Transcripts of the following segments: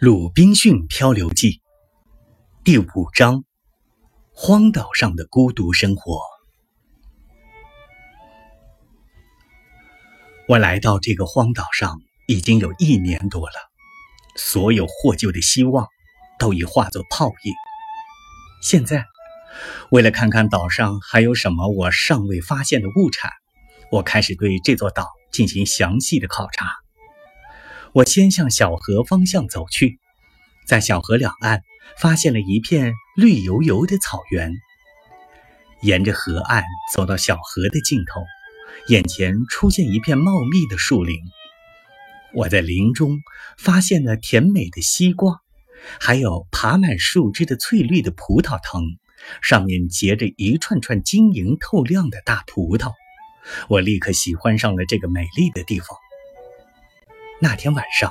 《鲁滨逊漂流记》第五章：荒岛上的孤独生活。我来到这个荒岛上已经有一年多了，所有获救的希望都已化作泡影。现在，为了看看岛上还有什么我尚未发现的物产，我开始对这座岛进行详细的考察。我先向小河方向走去，在小河两岸发现了一片绿油油的草原。沿着河岸走到小河的尽头，眼前出现一片茂密的树林。我在林中发现了甜美的西瓜，还有爬满树枝的翠绿的葡萄藤，上面结着一串串晶莹透亮的大葡萄。我立刻喜欢上了这个美丽的地方。那天晚上，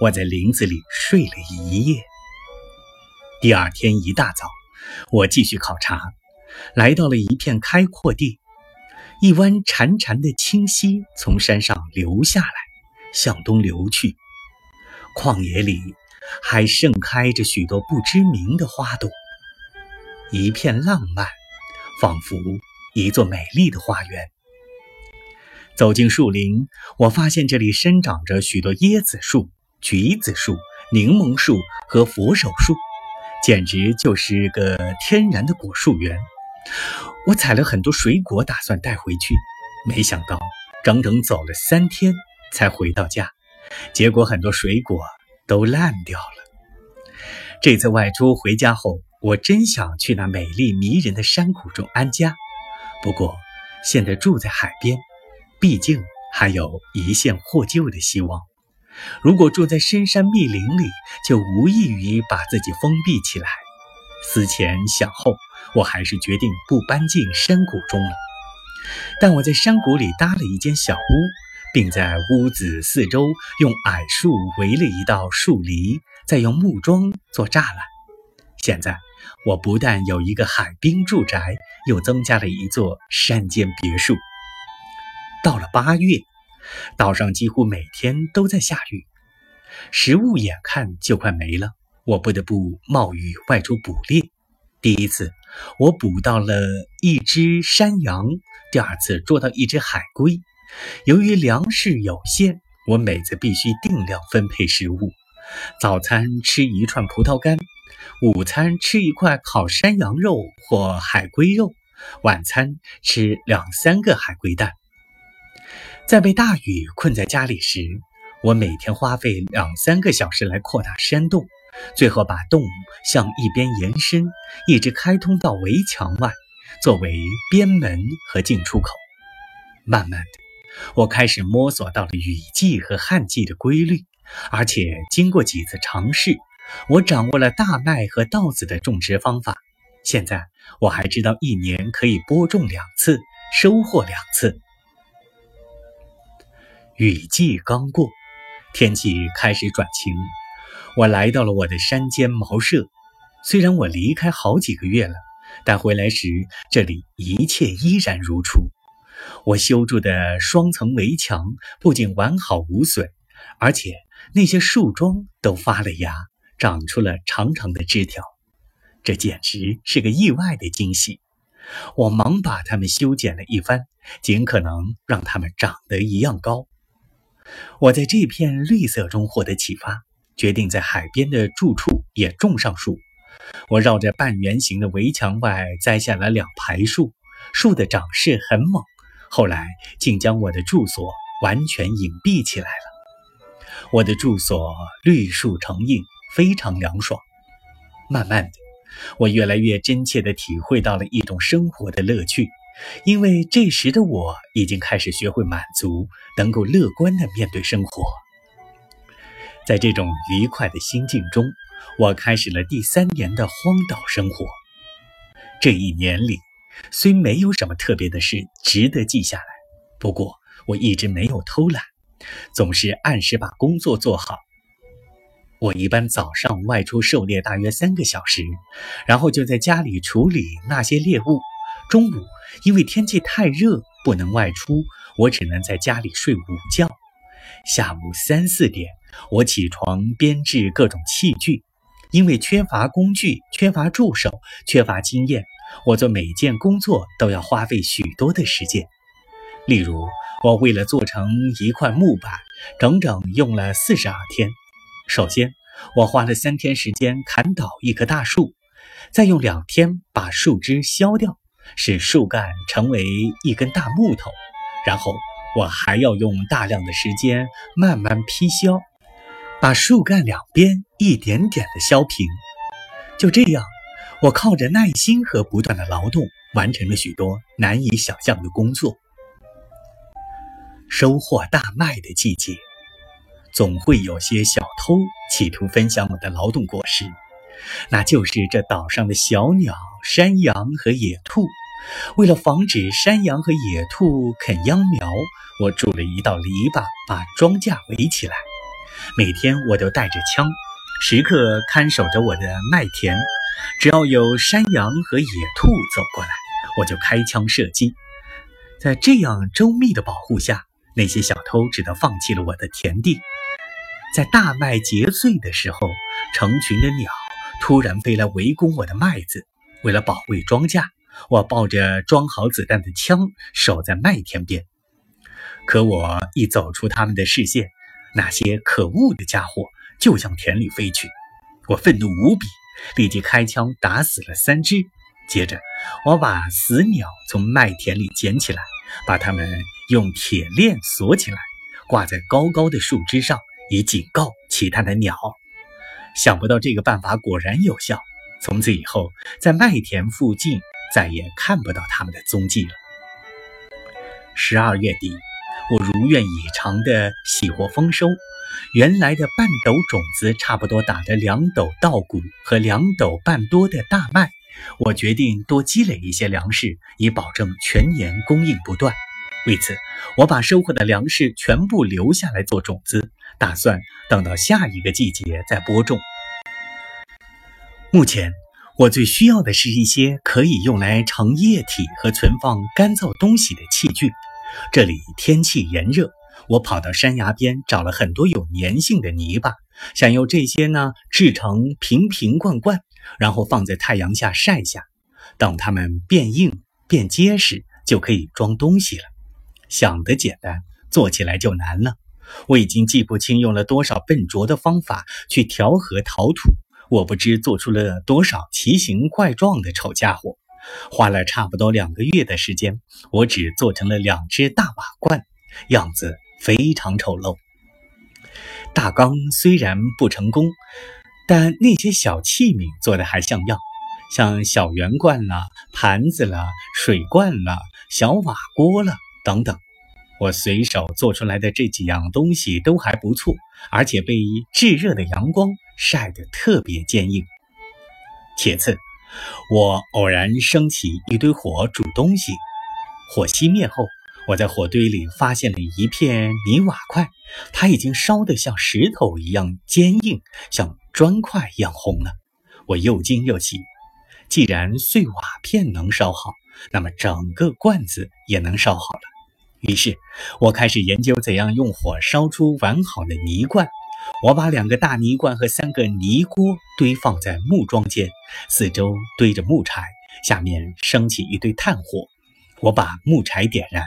我在林子里睡了一夜。第二天一大早，我继续考察，来到了一片开阔地，一湾潺潺的清溪从山上流下来，向东流去。旷野里还盛开着许多不知名的花朵，一片浪漫，仿佛一座美丽的花园。走进树林，我发现这里生长着许多椰子树、橘子树、柠檬树和佛手树，简直就是个天然的果树园。我采了很多水果，打算带回去，没想到整整走了三天才回到家，结果很多水果都烂掉了。这次外出回家后，我真想去那美丽迷人的山谷中安家，不过现在住在海边。毕竟还有一线获救的希望。如果住在深山密林里，就无异于把自己封闭起来。思前想后，我还是决定不搬进山谷中了。但我在山谷里搭了一间小屋，并在屋子四周用矮树围了一道树篱，再用木桩做栅栏。现在，我不但有一个海滨住宅，又增加了一座山间别墅。到了八月，岛上几乎每天都在下雨，食物眼看就快没了，我不得不冒雨外出捕猎。第一次，我捕到了一只山羊；第二次，捉到一只海龟。由于粮食有限，我每次必须定量分配食物：早餐吃一串葡萄干，午餐吃一块烤山羊肉或海龟肉，晚餐吃两三个海龟蛋。在被大雨困在家里时，我每天花费两三个小时来扩大山洞，最后把洞向一边延伸，一直开通到围墙外，作为边门和进出口。慢慢的，我开始摸索到了雨季和旱季的规律，而且经过几次尝试，我掌握了大麦和稻子的种植方法。现在我还知道一年可以播种两次，收获两次。雨季刚过，天气开始转晴。我来到了我的山间茅舍。虽然我离开好几个月了，但回来时这里一切依然如初。我修筑的双层围墙不仅完好无损，而且那些树桩都发了芽，长出了长长的枝条。这简直是个意外的惊喜。我忙把它们修剪了一番，尽可能让它们长得一样高。我在这片绿色中获得启发，决定在海边的住处也种上树。我绕着半圆形的围墙外栽下了两排树，树的长势很猛，后来竟将我的住所完全隐蔽起来了。我的住所绿树成荫，非常凉爽。慢慢的，我越来越真切地体会到了一种生活的乐趣。因为这时的我已经开始学会满足，能够乐观地面对生活。在这种愉快的心境中，我开始了第三年的荒岛生活。这一年里，虽没有什么特别的事值得记下来，不过我一直没有偷懒，总是按时把工作做好。我一般早上外出狩猎大约三个小时，然后就在家里处理那些猎物。中午，因为天气太热，不能外出，我只能在家里睡午觉。下午三四点，我起床编制各种器具，因为缺乏工具、缺乏助手、缺乏经验，我做每件工作都要花费许多的时间。例如，我为了做成一块木板，整整用了四十二天。首先，我花了三天时间砍倒一棵大树，再用两天把树枝削掉，使树干成为一根大木头，然后。我还要用大量的时间慢慢劈削，把树干两边一点点的削平。就这样，我靠着耐心和不断的劳动，完成了许多难以想象的工作。收获大麦的季节，总会有些小偷企图分享我的劳动果实，那就是这岛上的小鸟、山羊和野兔。为了防止山羊和野兔啃秧苗，我筑了一道篱笆，把庄稼围起来。每天我都带着枪，时刻看守着我的麦田。只要有山羊和野兔走过来，我就开枪射击。在这样周密的保护下，那些小偷只得放弃了我的田地。在大麦结穗的时候，成群的鸟突然飞来围攻我的麦子。为了保卫庄稼。我抱着装好子弹的枪守在麦田边，可我一走出他们的视线，那些可恶的家伙就向田里飞去。我愤怒无比，立即开枪打死了三只。接着，我把死鸟从麦田里捡起来，把它们用铁链锁起来，挂在高高的树枝上，以警告其他的鸟。想不到这个办法果然有效。从此以后，在麦田附近。再也看不到他们的踪迹了。十二月底，我如愿以偿的喜获丰收，原来的半斗种子差不多打了两斗稻谷和两斗半多的大麦。我决定多积累一些粮食，以保证全年供应不断。为此，我把收获的粮食全部留下来做种子，打算等到下一个季节再播种。目前。我最需要的是一些可以用来盛液体和存放干燥东西的器具。这里天气炎热，我跑到山崖边找了很多有粘性的泥巴，想用这些呢制成瓶瓶罐罐，然后放在太阳下晒下，等它们变硬变结实，就可以装东西了。想得简单，做起来就难了。我已经记不清用了多少笨拙的方法去调和陶土。我不知做出了多少奇形怪状的丑家伙，花了差不多两个月的时间，我只做成了两只大瓦罐，样子非常丑陋。大缸虽然不成功，但那些小器皿做的还像样，像小圆罐啦、盘子啦、水罐啦、小瓦锅了等等。我随手做出来的这几样东西都还不错，而且被炙热的阳光。晒得特别坚硬。其次，我偶然升起一堆火煮东西，火熄灭后，我在火堆里发现了一片泥瓦块，它已经烧得像石头一样坚硬，像砖块一样红了。我又惊又喜，既然碎瓦片能烧好，那么整个罐子也能烧好了。于是，我开始研究怎样用火烧出完好的泥罐。我把两个大泥罐和三个泥锅堆放在木桩间，四周堆着木柴，下面升起一堆炭火。我把木柴点燃，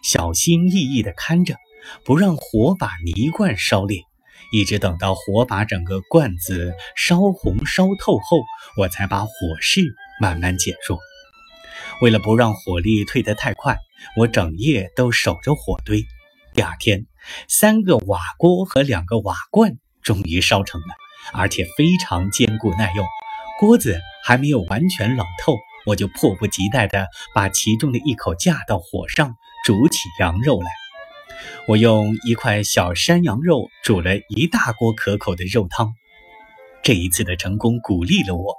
小心翼翼地看着，不让火把泥罐烧裂。一直等到火把整个罐子烧红烧透后，我才把火势慢慢减弱。为了不让火力退得太快，我整夜都守着火堆。第二天。三个瓦锅和两个瓦罐终于烧成了，而且非常坚固耐用。锅子还没有完全冷透，我就迫不及待地把其中的一口架到火上，煮起羊肉来。我用一块小山羊肉煮了一大锅可口的肉汤。这一次的成功鼓励了我，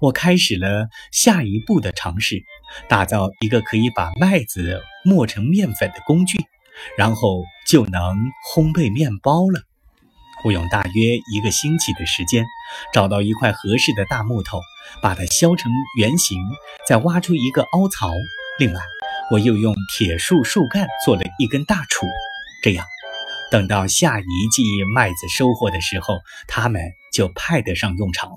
我开始了下一步的尝试，打造一个可以把麦子磨成面粉的工具。然后就能烘焙面包了。我用大约一个星期的时间，找到一块合适的大木头，把它削成圆形，再挖出一个凹槽。另外，我又用铁树树干做了一根大杵。这样，等到下一季麦子收获的时候，它们就派得上用场了。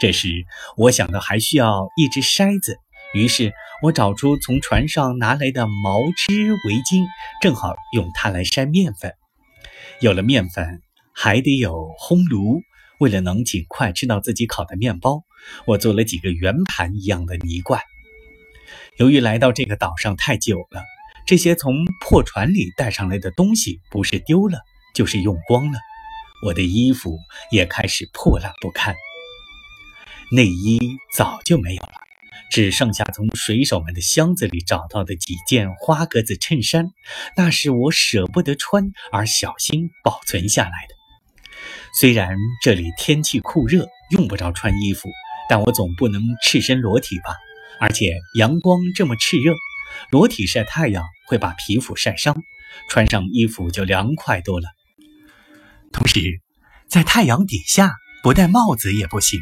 这时，我想到还需要一只筛子，于是我找出从船上拿来的毛织围巾，正好用它来筛面粉。有了面粉，还得有烘炉。为了能尽快吃到自己烤的面包，我做了几个圆盘一样的泥罐。由于来到这个岛上太久了，这些从破船里带上来的东西不是丢了，就是用光了。我的衣服也开始破烂不堪，内衣早就没有了，只剩下从水手们的箱子里找到的几件花格子衬衫，那是我舍不得穿而小心保存下来的。虽然这里天气酷热，用不着穿衣服，但我总不能赤身裸体吧？而且阳光这么炽热，裸体晒太阳会把皮肤晒伤，穿上衣服就凉快多了。同时，在太阳底下不戴帽子也不行，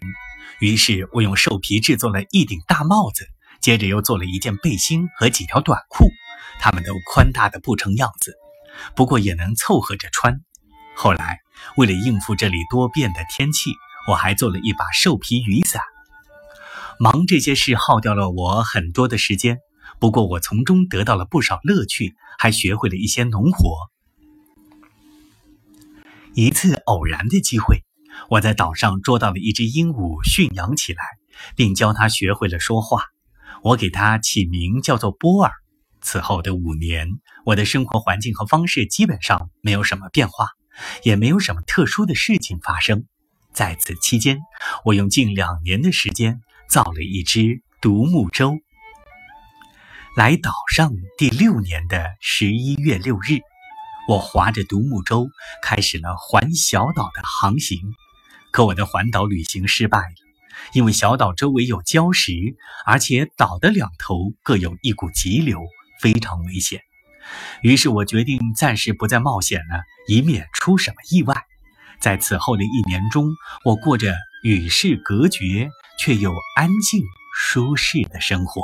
于是我用兽皮制作了一顶大帽子，接着又做了一件背心和几条短裤，它们都宽大的不成样子，不过也能凑合着穿。后来，为了应付这里多变的天气，我还做了一把兽皮雨伞。忙这些事耗掉了我很多的时间，不过我从中得到了不少乐趣，还学会了一些农活。一次偶然的机会，我在岛上捉到了一只鹦鹉，驯养起来，并教它学会了说话。我给它起名叫做波尔。此后的五年，我的生活环境和方式基本上没有什么变化。也没有什么特殊的事情发生。在此期间，我用近两年的时间造了一只独木舟。来岛上第六年的十一月六日，我划着独木舟开始了环小岛的航行。可我的环岛旅行失败了，因为小岛周围有礁石，而且岛的两头各有一股急流，非常危险。于是我决定暂时不再冒险了，以免出什么意外。在此后的一年中，我过着与世隔绝却又安静舒适的生活。